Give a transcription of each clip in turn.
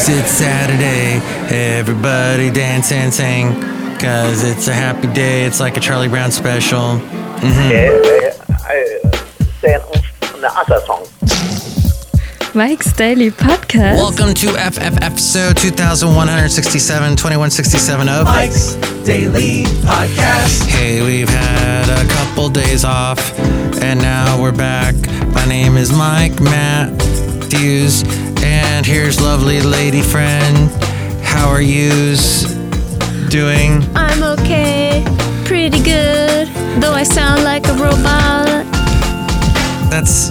Cause it's Saturday, everybody dance and sing. Cause it's a happy day, it's like a Charlie Brown special. Mm-hmm. Uh, Sen on the other song. Mike's Daily Podcast. Welcome to FF episode 2167, 2167 of Mike's Daily Podcast. Hey, we've had a couple days off and now we're back. My name is Mike Matthews, and here's lovely lady friend. How are yous doing? I'm okay. Pretty good. Though I sound like a robot. That's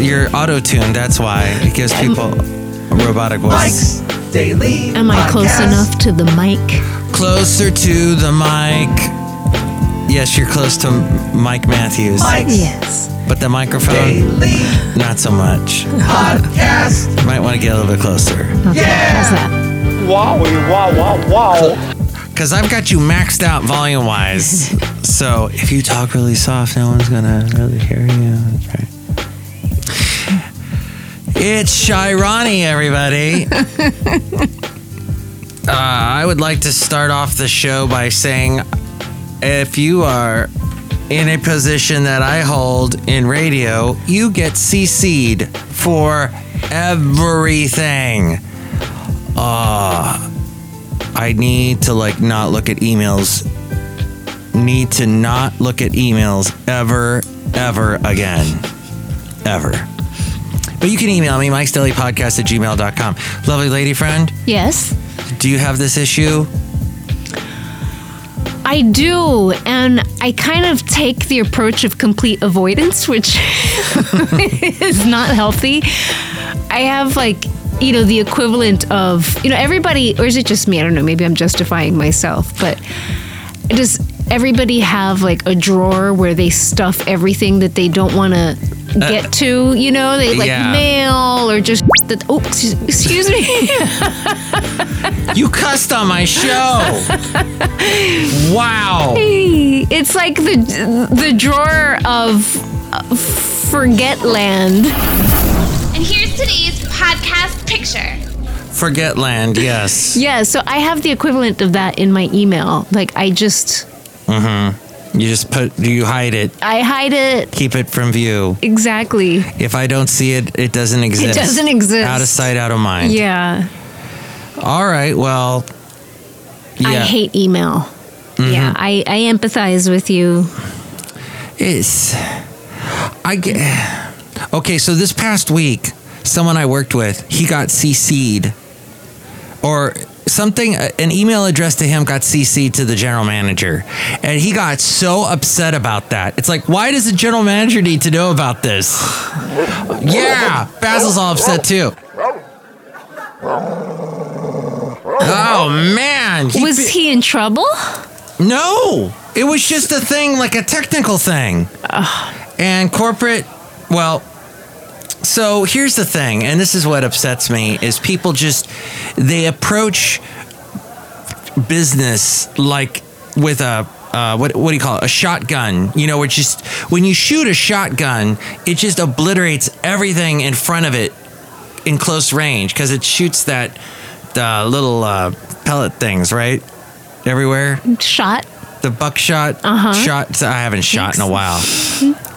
your auto tune, that's why. It gives people a robotic voice. Mike's Daily Am I close Podcast. enough to the mic? Closer to the mic. Yes, you're close to Mike Matthews, Mike's Yes. But the microphone, Daily not so much. Podcast. You might want to get a little bit closer. How's Yeah. that? Wow, wow, wow, wow. Because I've got you maxed out volume wise. so if you talk really soft, no one's going to really hear you. That's right. It's Shy Ronnie, everybody. uh, I would like to start off the show by saying if you are in a position that I hold in radio, you get CC'd for everything. Uh, I need to like not look at emails. Need to not look at emails ever, ever again. Ever. But you can email me, Mike's Daily Podcast at gmail.com. Lovely lady friend, Yes. do you have this issue? I do, and I kind of take the approach of complete avoidance, which is not healthy. I have like, you know, the equivalent of, you know, everybody, or is it just me? I don't know. Maybe I'm justifying myself, but does everybody have like a drawer where they stuff everything that they don't want to uh, get to? You know, they like yeah. mail or just that. Oh, excuse- excuse me. You cussed on my show. wow. It's like the the drawer of uh, forget land. And here's today's podcast picture. Forget land, yes. Yeah, so I have the equivalent of that in my email. Like I just Mhm. You just put, do you hide it, I hide it keep it from view. exactly. If I don't see it, it doesn't exist. It doesn't exist. Out of sight, out of mind. Yeah, All right, well. I hate email. Mm-hmm. Yeah, I I empathize with you. it's. I get. Okay, so this past week, someone I worked with, he got CC'd. Or something, uh, an email address to him got CC'd to the general manager. And he got so upset about that. It's like, why does the general manager need to know about this? Yeah, Basil's all upset too. Oh man, he Was fi- he in trouble? no, it was just a thing, like a technical thing. And corporate, well, so here's the thing, and this is what upsets me is people just they approach business like with a uh, what what do you call it? A shotgun. You know, where just when you shoot a shotgun, it just obliterates everything in front of it in close range because it shoots that the little uh, pellet things right everywhere Shot. the buckshot Uh-huh. shot. I haven't shot in a while.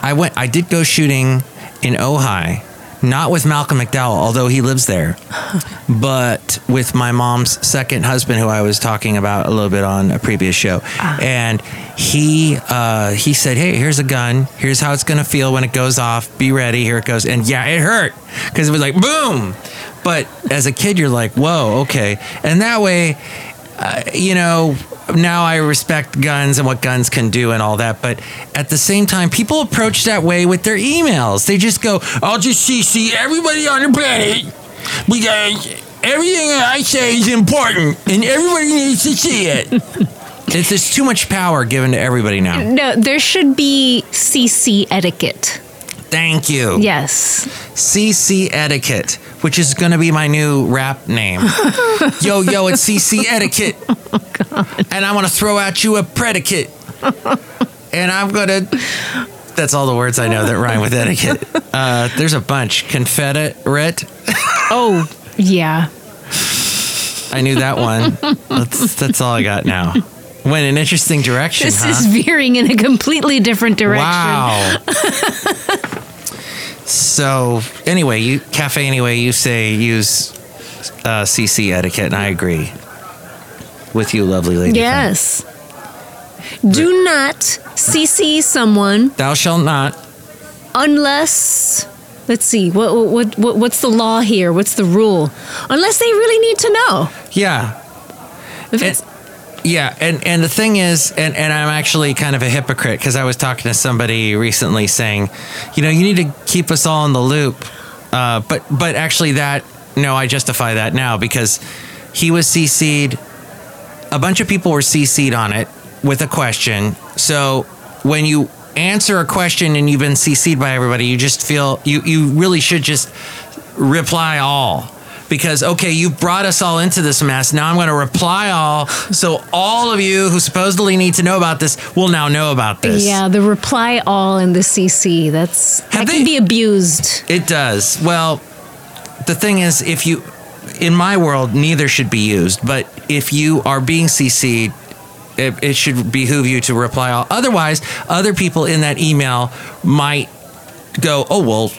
I went. I did go shooting in Ojai, not with Malcolm McDowell, although he lives there, but with my mom's second husband, who I was talking about a little bit on a previous show, and he uh, he said, "Hey, here's a gun. Here's how it's gonna feel when it goes off. Be ready. Here it goes." And yeah, it hurt because it was like boom. But as a kid, you're like, "Whoa, okay," and that way uh, you know, now I respect guns and what guns can do and all that. But at the same time, people approach that way with their emails. They just go, I'll just CC everybody on the planet because everything I say is important and everybody needs to see it. it's just too much power given to everybody now. No, there should be CC etiquette. Thank you. Yes. CC Etiquette, which is going to be my new rap name. yo, yo, it's CC Etiquette. and I want to throw at you a predicate. and I'm going to. That's all the words I know that rhyme with etiquette. Uh, there's a bunch. Confederate. Oh, yeah. I knew that one. That's, that's all I got now. Went in an interesting direction, This huh? is veering in a completely different direction. Wow. So anyway, you cafe anyway. You say use uh, CC etiquette, and I agree with you, lovely lady. friend. Yes. Do not CC someone Thou shalt not. unless let's see what, what what what's the law here what's the rule unless they really need to know Yeah. if it's Yeah, and and the thing is, and and I'm actually kind of a hypocrite because I was talking to somebody recently saying, you know, you need to keep us all in the loop. Uh, but but actually, that no, I justify that now because he was CC'd. A bunch of people were CC'd on it with a question. So when you answer a question and you've been CC'd by everybody, you just feel you you really should just reply all because okay you brought us all into this mess. Now i'm going to reply all so all of you who supposedly need to know about this will now know about this. Yeah the reply all in the cc that's Have that they- can be abused. It does. Well the thing is if you in my world neither should be used but if you are being cc'd it, it should behoove you to reply all. Otherwise other people in that email might go oh well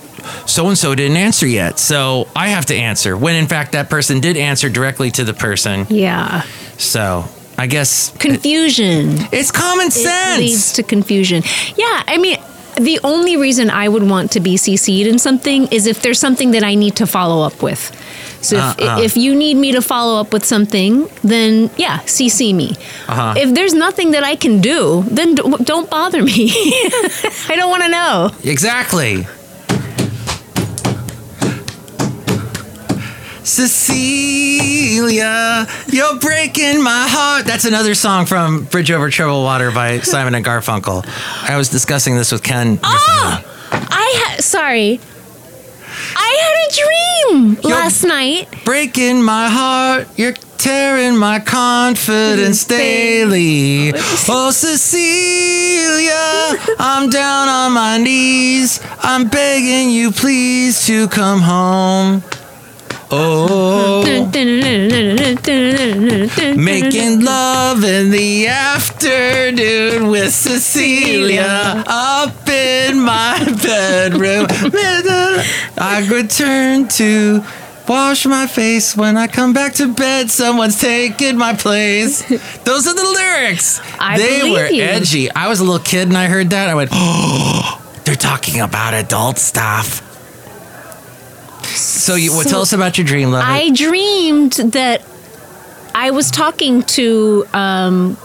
so and so didn't answer yet. So i have to answer when in fact that person did answer directly to the person. Yeah. So I guess confusion. It's common it leads sense. to confusion. Yeah i mean the only reason i would want to be cc'd in something is if there's something that i need to follow up with. So if, Uh-uh. if you need me to follow up with something then yeah cc me. Uh-huh. if there's nothing that i can do then don't bother me. I don't want to know. Exactly. Cecilia, you're breaking my heart. That's another song from Bridge Over Troubled Water by Simon and Garfunkel. I was discussing this with Ken. Oh, I had sorry. I had a dream last night. Breaking my heart, you're tearing my confidence daily. Oh, Cecilia, I'm down on my knees. I'm begging you, please, to come home. Oh, making love in the afternoon with Cecilia up in my bedroom. I return to wash my face when I come back to bed. Someone's taking my place. Those are the lyrics. I they were you. edgy. I was a little kid and I heard that. I went, oh, they're talking about adult stuff. So you well, So- tell us about your dream, love. I dreamed that I was talking to um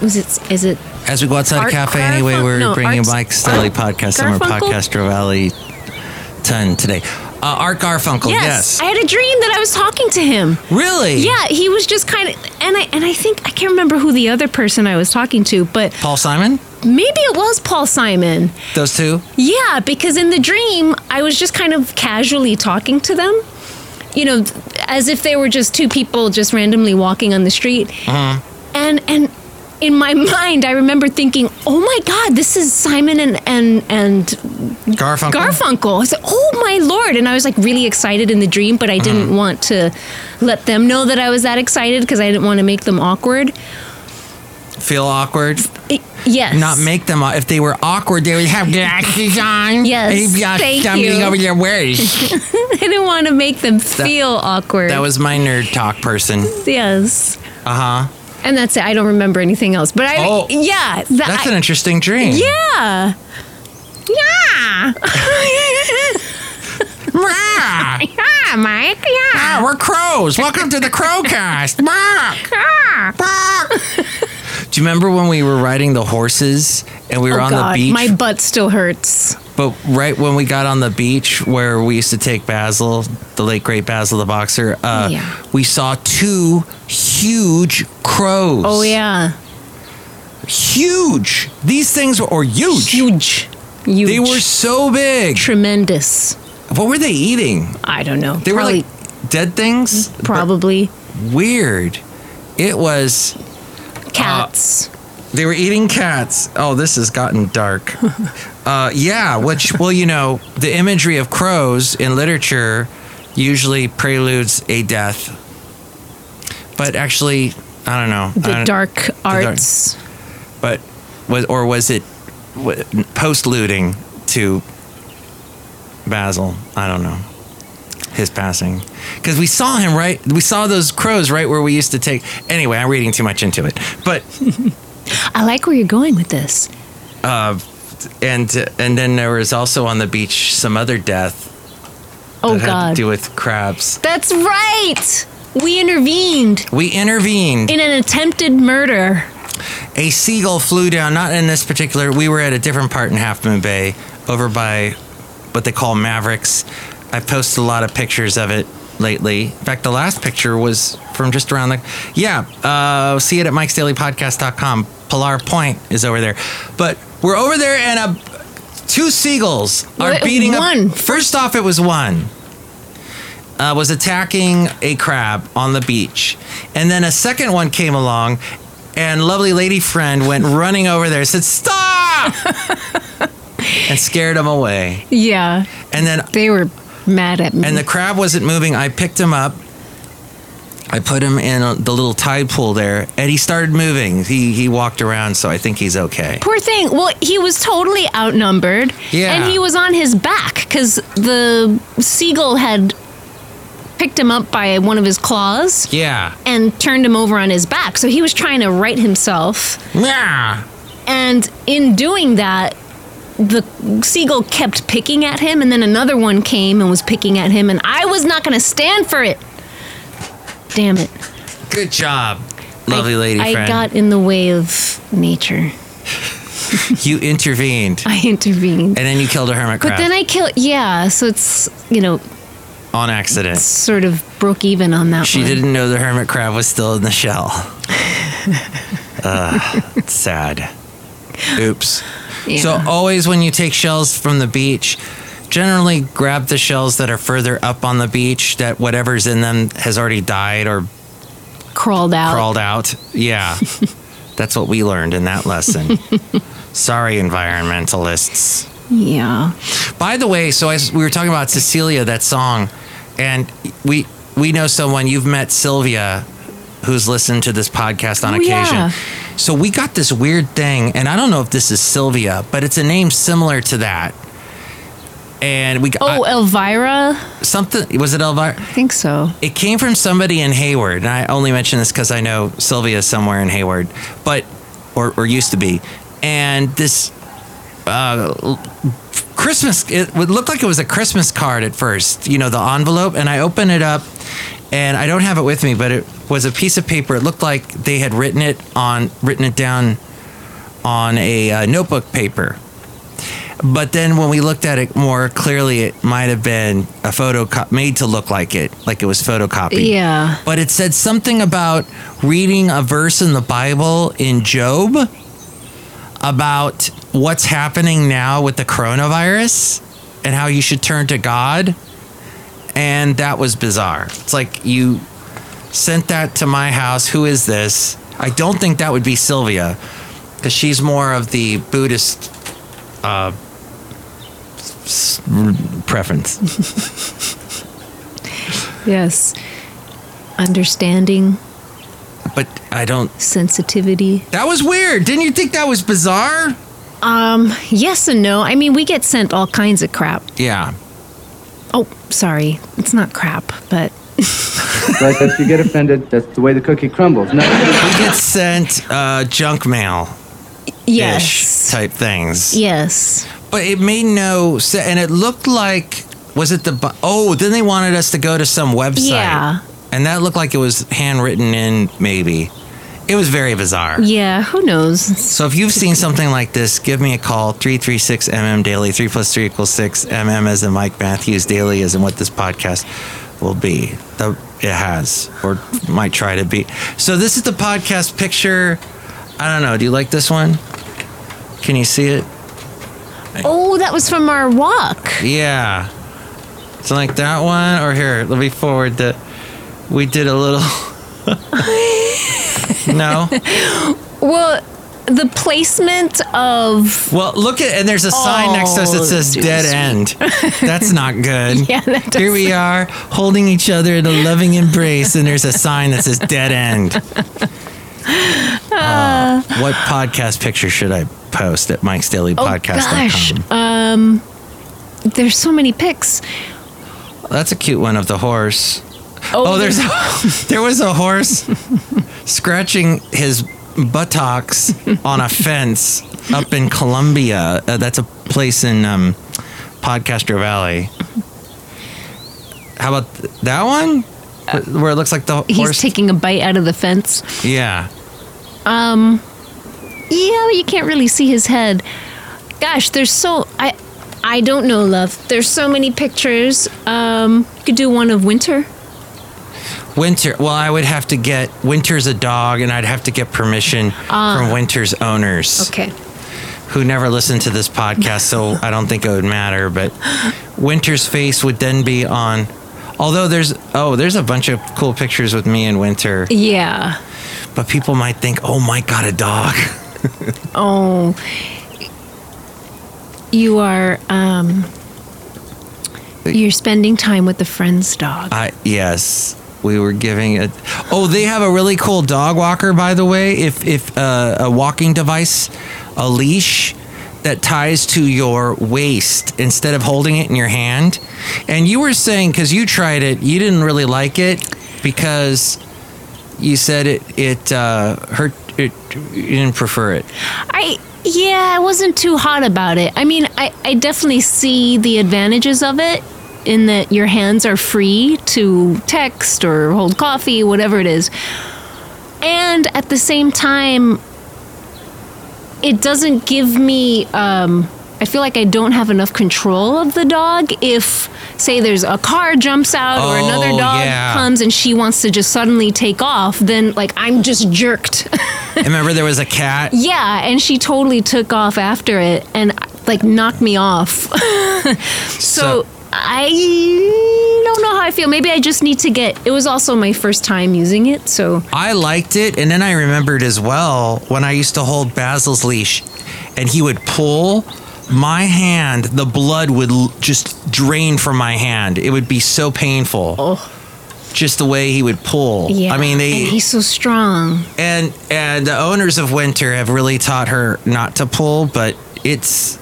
was it is it As we go outside Art a cafe Garfun- anyway, we're no, bringing Art's- Mike Stelly Art podcast summer Garfunkel? podcaster Valley ton today. Uh, Art Garfunkel, yes. I had a dream that I was talking to him. really? Yeah, he was just kind of and I and I think I can't remember who the other person I was talking to, but Paul Simon? Maybe it was Paul Simon. Those two? Yeah, because in the dream, I was just kind of casually talking to them. You know, as if they were just two people just randomly walking on the street. Uh-huh. And and in my mind, I remember thinking, "Oh my God, this is Simon and and and Garfunkel? Garfunkel." I said, "Oh my lord!" And I was like really excited in the dream, but I didn't Uh-huh. want to let them know that I was that excited because I didn't want to make them awkward. Feel awkward? Yes. Not make them, if they were awkward, they would have glasses on. Yes, thank stumbling you. over their words. I didn't want to make them feel awkward. that was my nerd talk person. yes. Uh huh. And that's it. I don't remember anything else. But I, Oh, yeah, that, That's I- an interesting dream. yeah, yeah, Rah! yeah, Mike, Ah, yeah. we're crows. Welcome to the Crowcast. Bark. Do you remember when we were riding the horses and we were Oh on God, the beach? my butt still hurts. But right when we got on the beach where we used to take Basil, the late great Basil the boxer, uh, Yeah. we saw two huge crows. Oh yeah, huge! These things were or huge. huge, huge. They were so big. tremendous. What were they eating? I don't know. They Probably, were like dead things. probably Weird. It was. Cats. They were eating cats. Oh, this has gotten dark. uh, yeah, which, well, you know, the imagery of crows in literature usually preludes a death. but actually, I don't know. The don't- dark dark- arts. but was or was it post looting to Basil? I don't know. His passing, because we saw him right. We saw those crows right where we used to take. Anyway, I'm reading too much into it, but I like where you're going with this. Uh, and and then there was also on the beach some other death Oh that had God, to do with crabs. that's right. We intervened We intervened. in an attempted murder. a seagull flew down. Not in this particular. We were at a different part in Half Moon Bay, over by what they call Mavericks. I posted a lot of pictures of it lately. In fact, the last picture was from just around the. Yeah, uh, see it at mikesdailypodcast.com. Pillar Point is over there, but we're over there and a, two seagulls are beating one. up. First off, it was one. Uh, was attacking a crab on the beach. And then a second one came along, and lovely lady friend went running over there said, Stop! and scared him away. Yeah, And then, they were mad at me. and the crab wasn't moving. I picked him up. I put him in the little tide pool there, and he started moving. He he walked around, so I think he's okay. Poor thing. Well, he was totally outnumbered. Yeah. And he was on his back because the seagull had picked him up by one of his claws Yeah. and turned him over on his back. So he was trying to right himself. Yeah. And in doing that, the seagull kept picking at him, and then another one came and was picking at him, and I was not going to stand for it. Damn it. Good job, lovely I, lady I friend. got in the way of nature. you intervened, I intervened. and then you killed a hermit crab. But then I killed, yeah, so it's, you know, on accident. sort of broke even on that She one. didn't know the hermit crab was still in the shell. uh, it's sad. Oops. Yeah. So always when you take shells from the beach, generally grab the shells that are further up on the beach that whatever's in them has already died or crawled out. crawled out. Yeah. That's what we learned in that lesson. Sorry, environmentalists. Yeah. By the way, so as we were talking about Cecilia, that song, and we we know someone you've met Sylvia, who's listened to this podcast on Oh, occasion. yeah. So we got this weird thing, and I don't know if this is Sylvia, but it's a name similar to that. And we got Oh, Elvira? something. Was it Elvira? I think so. It came from somebody in Hayward, and I only mention this because I know Sylvia is somewhere in Hayward, but or, or used to be. And this uh, Christmas, it would look like it was a Christmas card at first, you know, the envelope, and I open it up, and I don't have it with me, but it was a piece of paper. It looked like they had written it on, written it down on a uh, notebook paper. But then when we looked at it more clearly, it might have been a photo made to look like it, like it was photocopied. Yeah. But it said something about reading a verse in the Bible in Job about what's happening now with the coronavirus and how you should turn to God. And that was bizarre. It's like you sent that to my house. Who is this? I don't think that would be Sylvia because she's more of the Buddhist uh, s- preference. Yes. Understanding, But I don't. sensitivity. That was weird. Didn't you think that was bizarre? Um, yes and no. I mean, we get sent all kinds of crap. Yeah. Oh, sorry. It's not crap, but But if you get offended, that's the way the cookie crumbles. No. We get sent uh, junk mail yes. type things. Yes. But it made no sense. And it looked like, was it the, oh, then they wanted us to go to some website. Yeah. And that looked like it was handwritten in, maybe. It was very bizarre. Yeah, who knows? So if you've seen something like this, give me a call 336 MM Daily. 3 plus 3 equals 6. MM as in Mike Matthews. Daily as in what this podcast will be. The, it has, or might try to be. So this is the podcast picture. I don't know. Do you like this one? Can you see it? Oh, that was from our walk. Yeah. So like that one, or here, let me forward the. We did a little. no. Well, the placement of Well, look at and there's a sign next to us that Oh, says dead end. That's not good. Yeah, that Here we are holding each other in a loving embrace, and there's a sign that says dead end. Uh, what podcast picture should I post at Mike's Daily podcast oh gosh, um, there's so many pics. That's a cute one of the horse. Oh, there's there was a horse scratching his buttocks on a fence up in Columbia. Uh, that's a place in um, Podcaster Valley. How about th- that one? Where it looks like the he's horse. taking a bite out of the fence. yeah. Um, yeah, you can't really see his head. Gosh, there's so I, I don't know, love. There's so many pictures. Um, you could do one of winter. Winter. Well, I would have to get Winter's a dog, and I'd have to get permission from Winter's owners. Okay. who never listened to this podcast, so I don't think it would matter. But Winter's face would then be on. Although there's oh, there's a bunch of cool pictures with me and Winter, Yeah. but people might think, oh my god, a dog. Oh. You are um. You're spending time with a friend's dog. I yes, we were giving it. Oh, they have a really cool dog walker, by the way. If if uh, a walking device, a leash that ties to your waist instead of holding it in your hand. And you were saying because you tried it, you didn't really like it because you said it it uh, hurt. It you didn't prefer it. I yeah, I wasn't too hot about it. I mean, I, I definitely see the advantages of it in that your hands are free to text or hold coffee, whatever it is. And at the same time, it doesn't give me um I feel like I don't have enough control of the dog if say there's a car jumps out or another Oh, dog yeah. comes and she wants to just suddenly take off, then like I'm just jerked. Remember there was a cat. Yeah, and she totally took off after it and like knocked me off. so, So- I don't know how I feel. Maybe I just need to get. It was also my first time using it, so I liked it, and then I remembered as well when I used to hold Basil's leash, and he would pull my hand. The blood would l- just drain from my hand. It would be so painful. Oh. Just the way he would pull. yeah. I mean, and they he's so strong. and and the owners of Winter have really taught her not to pull, but it's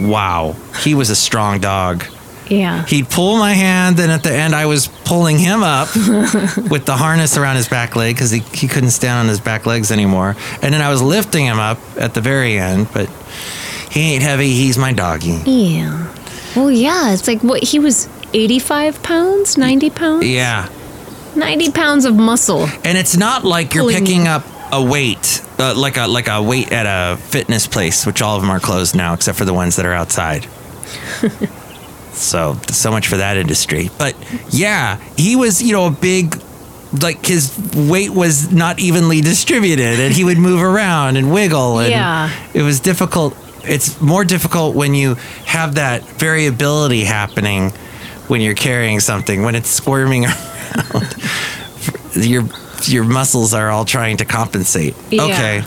wow. He was a strong dog. Yeah. He'd pull my hand, and at the end, I was pulling him up with the harness around his back leg because he, he couldn't stand on his back legs anymore. And then I was lifting him up at the very end, but he ain't heavy. He's my doggy. Yeah. Well, yeah. It's like what he was. 85 pounds, 90 pounds, Yeah. 90 pounds of muscle. And it's not like you're picking you. up a weight, uh, like a like a weight at a fitness place, which all of them are closed now, except for the ones that are outside. so so much for that industry. But yeah, he was you know a big. Like his weight was not evenly distributed, and he would move around and wiggle, and Yeah. it was difficult. It's more difficult when you have that variability happening when you're carrying something when it's squirming around. your your muscles are all trying to compensate. Yeah. Okay.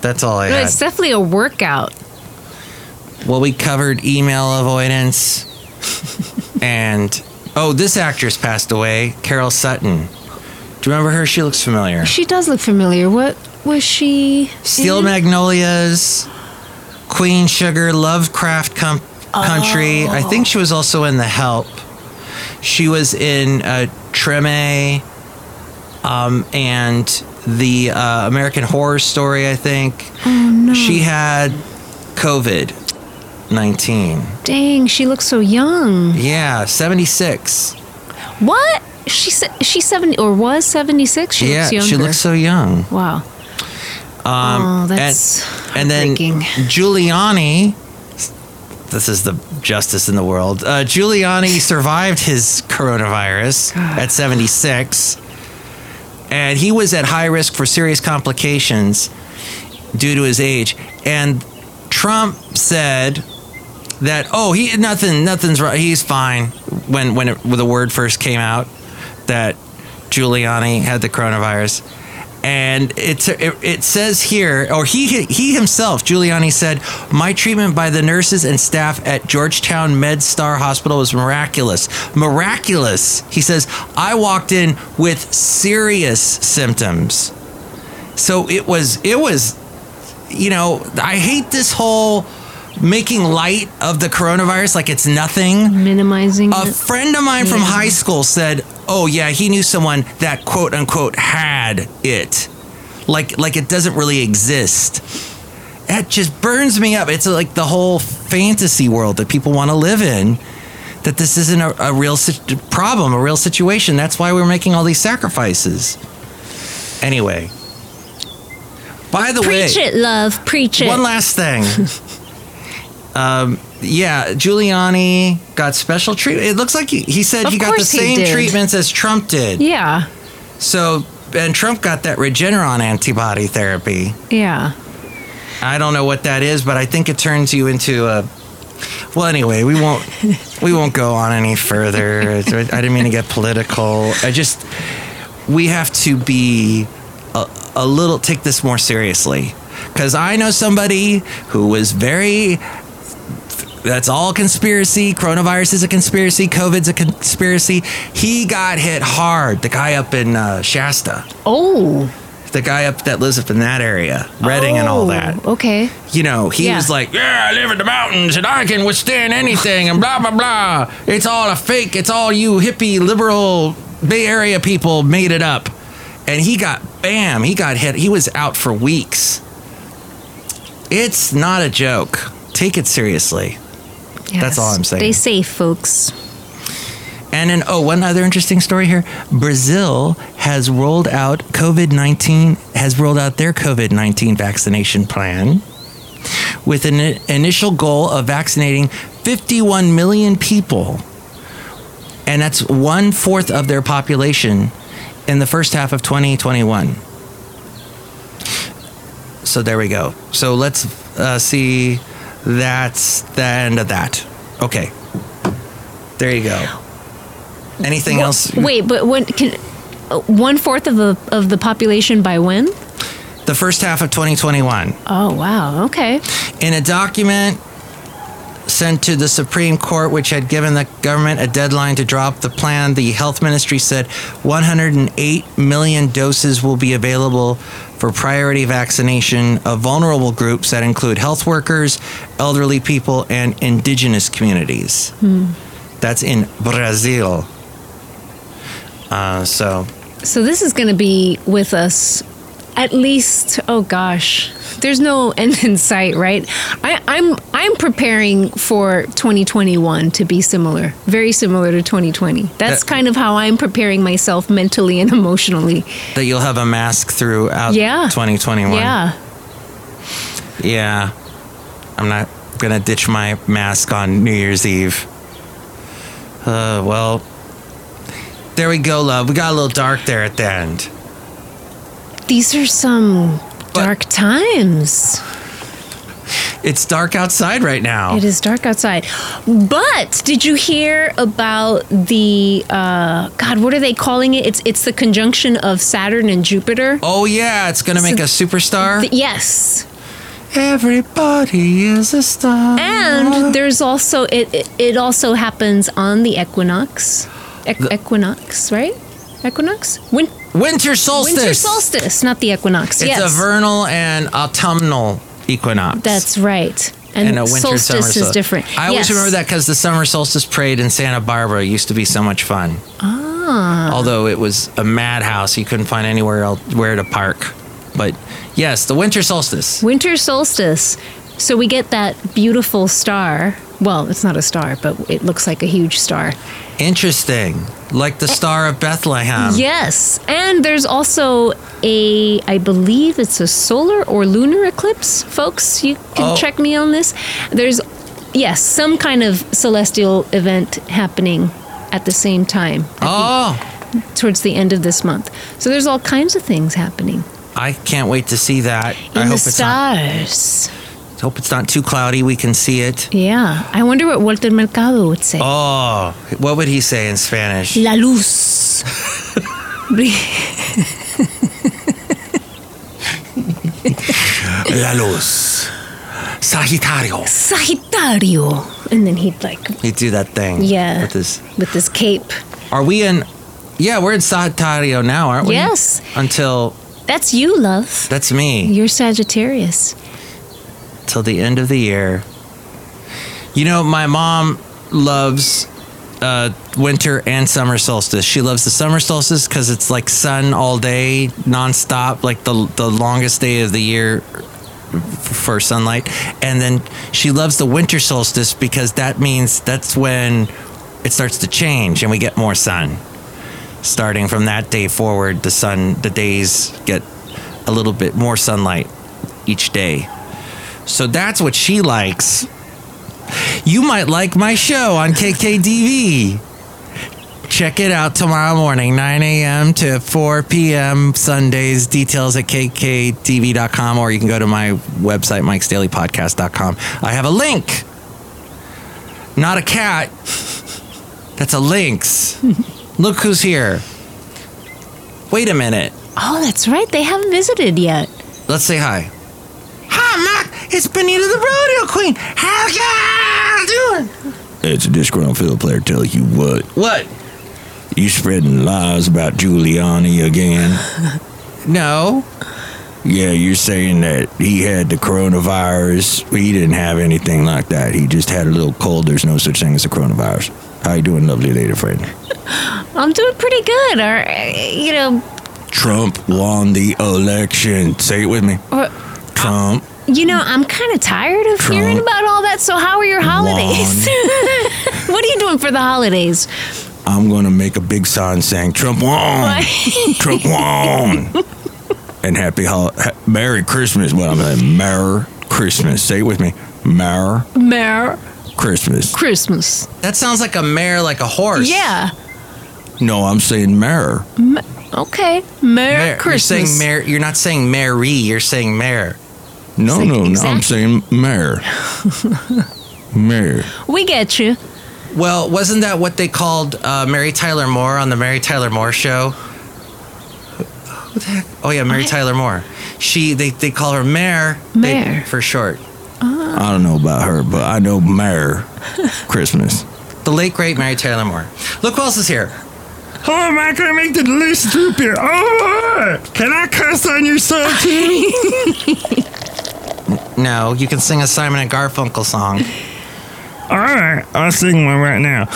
That's all I No, it's definitely a workout. Well, we covered email avoidance and oh, this actress passed away, Carol Sutton. Do you remember her? She looks familiar. She does look familiar. What was she? Steel in? Magnolias, Queen Sugar, Lovecraft Com- Country. I think she was also in The Help. She was in uh, Treme um, and the uh, American Horror Story, I think. Oh no! She had COVID 19. Dang, she looks so young. Yeah, 76. What? She said she's seventy or was seventy six. She yeah, looks younger. she looks so young. wow. Um, oh, that's and then heartbreaking. Giuliani, this is the justice in the world. Uh, Giuliani survived his coronavirus God. at 76, and he was at high risk for serious complications due to his age. And Trump said that oh he nothing nothing's right he's fine when when, it, when the word first came out that Giuliani had the coronavirus And it's it, it says here, or he he himself, Giuliani said, my treatment by the nurses and staff at Georgetown MedStar Hospital was miraculous. Miraculous. He says, I walked in with serious symptoms. So it was it was you know, I hate this whole making light of the coronavirus like it's nothing. Minimizing A it. friend of mine from high school said, "Oh yeah, he knew someone that quote unquote had it, like like it doesn't really exist." That just burns me up. It's like the whole fantasy world that people want to live in. That this isn't a, a real sit- problem, a real situation. That's why we're making all these sacrifices. Anyway, by the way, Preach it, love. Preach it. one last thing. um, yeah, Giuliani got special treatment. It looks like he, he said Of he got the same treatments as Trump did. yeah. So, and Trump got that Regeneron antibody therapy. Yeah. I don't know what that is, but I think it turns you into a. Well, anyway, we won't we won't go on any further. I didn't mean to get political. I just we have to be a, a little take this more seriously because I know somebody who was very. That's all conspiracy. Coronavirus is a conspiracy. COVID's a conspiracy. He got hit hard. The guy up in uh, Shasta, Oh. the guy up that lives up in that area, Redding and all Oh, that Okay. you know, he Yeah. was like, "Yeah, I live in the mountains and I can withstand anything," and blah blah blah. It's all a fake. It's all you hippie liberal Bay Area people made it up. And he got bam. He got hit. He was out for weeks. It's not a joke. Take it seriously. That's all I'm saying. Stay safe, folks. And then, oh, one other interesting story here. Brazil has rolled out COVID 19, has rolled out their COVID 19 vaccination plan with an initial goal of vaccinating 51 million people. And that's one fourth of their population in the first half of 2021. So there we go. So let's uh, see. That's the end of that. Okay. There you go. Anything else? Wait, but when can uh, one fourth of the of the population by when? The first half of 2021. Oh wow. Okay. In a document sent to the Supreme Court, which had given the government a deadline to drop the plan, the health ministry said 108 million doses will be available for priority vaccination of vulnerable groups that include health workers, elderly people, and indigenous communities. That's in Brazil. Uh, so, So this is going to be with us at least. Oh gosh, there's no end in sight, right? I, I'm I'm preparing for 2021 to be similar, very similar to 2020. That's That- kind of how I'm preparing myself mentally and emotionally. that you'll have a mask throughout Yeah. 2021. Yeah. Yeah. I'm not going to ditch my mask on New Year's Eve. Uh, well, there we go, love. We got a little dark there at the end. These are some But- dark times. It's dark outside right now. It is dark outside. But did you hear about the uh, God? What are they calling it? It's it's the conjunction of Saturn and Jupiter. Oh, yeah. It's going to make a superstar. Th- yes, Everybody is a star. and there's also it. It, it also happens on the equinox. Equ- equinox, right? Equinox. Win- Winter solstice. winter solstice, not the equinox. It's yes, a vernal and autumnal equinox. That's right. And, and a winter solstice summer is different. I always remember that because the summer solstice parade in Santa Barbara used to be so much fun. Ah. Although it was a madhouse, you couldn't find anywhere else where to park. But yes, the winter solstice. Winter solstice. So we get that beautiful star. Well, it's not a star, but it looks like a huge star. Interesting, like the Star of Bethlehem. Yes. And there's also a, I believe it's a solar or lunar eclipse, folks. You can Oh. check me on this. There's, yes, some kind of celestial event happening at the same time Oh, towards the end of this month. So there's all kinds of things happening I can't wait to see that. in I the hope it's not. Hope it's not too cloudy. We can see it. Yeah. I wonder what Walter Mercado would say. Oh, what would he say in Spanish? La luz. La luz. Sagitario. Sagittario. And then he'd like, He'd do that thing. yeah, With this. with his cape. Are we in? Yeah, we're in Sagittario now, aren't we? Yes. Until That's you, love. that's me. You're Sagittarius. Till the end of the year. You know, my mom loves uh, winter and summer solstice. She loves the summer solstice because it's like sun all day, nonstop, like the the longest day of the year for sunlight. And then she loves the winter solstice because that means that's when it starts to change and we get more sun. Starting from that day forward, the sun, the days get a little bit more sunlight each day. So that's what she likes. You might like my show on KKDV. Check it out tomorrow morning, 9 a.m. to 4 p.m. Sundays. Details at kkdv.com or you can go to my website, mikesdailypodcast.com. I have a link. Not a cat. That's a lynx. Look who's here. Wait a minute. Oh, that's right. They haven't visited yet. Let's say hi. Hi, Mac. It's Benita the Rodeo Queen. How y'all doing? It's a disgruntled fiddle player telling you what. What? You spreading lies about Giuliani again? No. Yeah, you're saying that he had the coronavirus. He didn't have anything like that. He just had a little cold. There's no such thing as a coronavirus. How you doing, lovely lady friend? I'm doing pretty good. Or, uh, you know, Trump won the election. Say it with me. or, Trump. You know, I'm kind of tired of Trump hearing about all that. So, how are your holidays? what are you doing for the holidays? I'm gonna make a big sign saying Trump won. Trump won. and happy hol- ha- Merry Christmas. Well, I'm saying Merry Christmas. Say it with me. Merry Merry Christmas. Christmas. That sounds like a mare, like a horse. Yeah. No, I'm saying Merry. Okay. Merry Mare. You're saying mare. You're not saying Mary. You're saying mare. No, Like, no, no. I'm saying mayor. mayor. we get you. Well, wasn't that what they called uh, Mary Tyler Moore on the Mary Tyler Moore show? Who the heck? Oh yeah, Mary I- Tyler Moore. She they, they call her Mare. they- for short. I don't know about her, but I know Merry Christmas. The late great Mary Tyler Moore. Look who else is here. Hello, am I gonna make the delicious root beer? Oh, can I cuss on your son too? No, you can sing a Simon and Garfunkel song. All right, I'll sing one right now.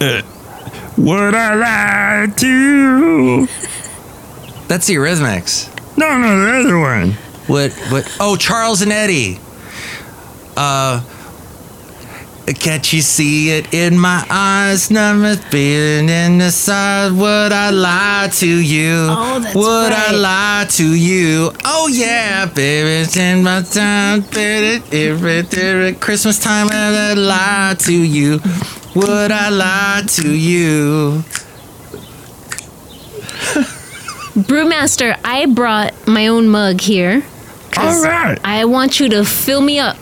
Uh, would I lie to you? That's the Eurythmics. No, no, the other one. What? What? Oh, Charles and Eddie. Uh, can't you see it in my eyes? Never been in the side. Would I lie to you? Oh, that's Would I lie to you? Oh yeah, baby, it's in my time, baby. Every, every Christmas time, would I lie to you? Would I lie to you? Brewmaster, I brought my own mug here. 'cause All right. I want you to fill me up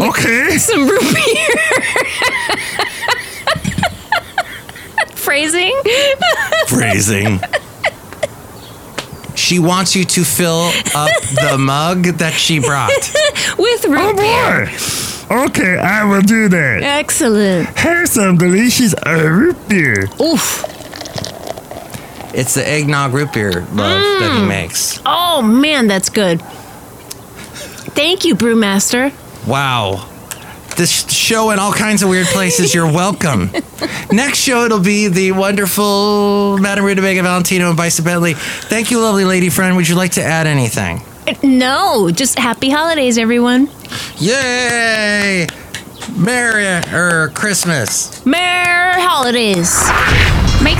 Okay. some root beer. Phrasing. Phrasing. She wants you to fill up the mug that she brought. With root beer. boy. Okay, I will do that. Excellent. Here's some delicious uh, root beer. Oof. It's the eggnog root beer love that Mm. he makes. Oh man, that's good. Thank you, Brewmaster. Wow. This show in all kinds of weird places. You're welcome. Next show, it'll be the wonderful Madame Rutabaga Valentino and Bison Bentley. Thank you, lovely lady friend. Would you like to add anything? No, just happy holidays, everyone. Yay! Merry er, Christmas. Merry holidays.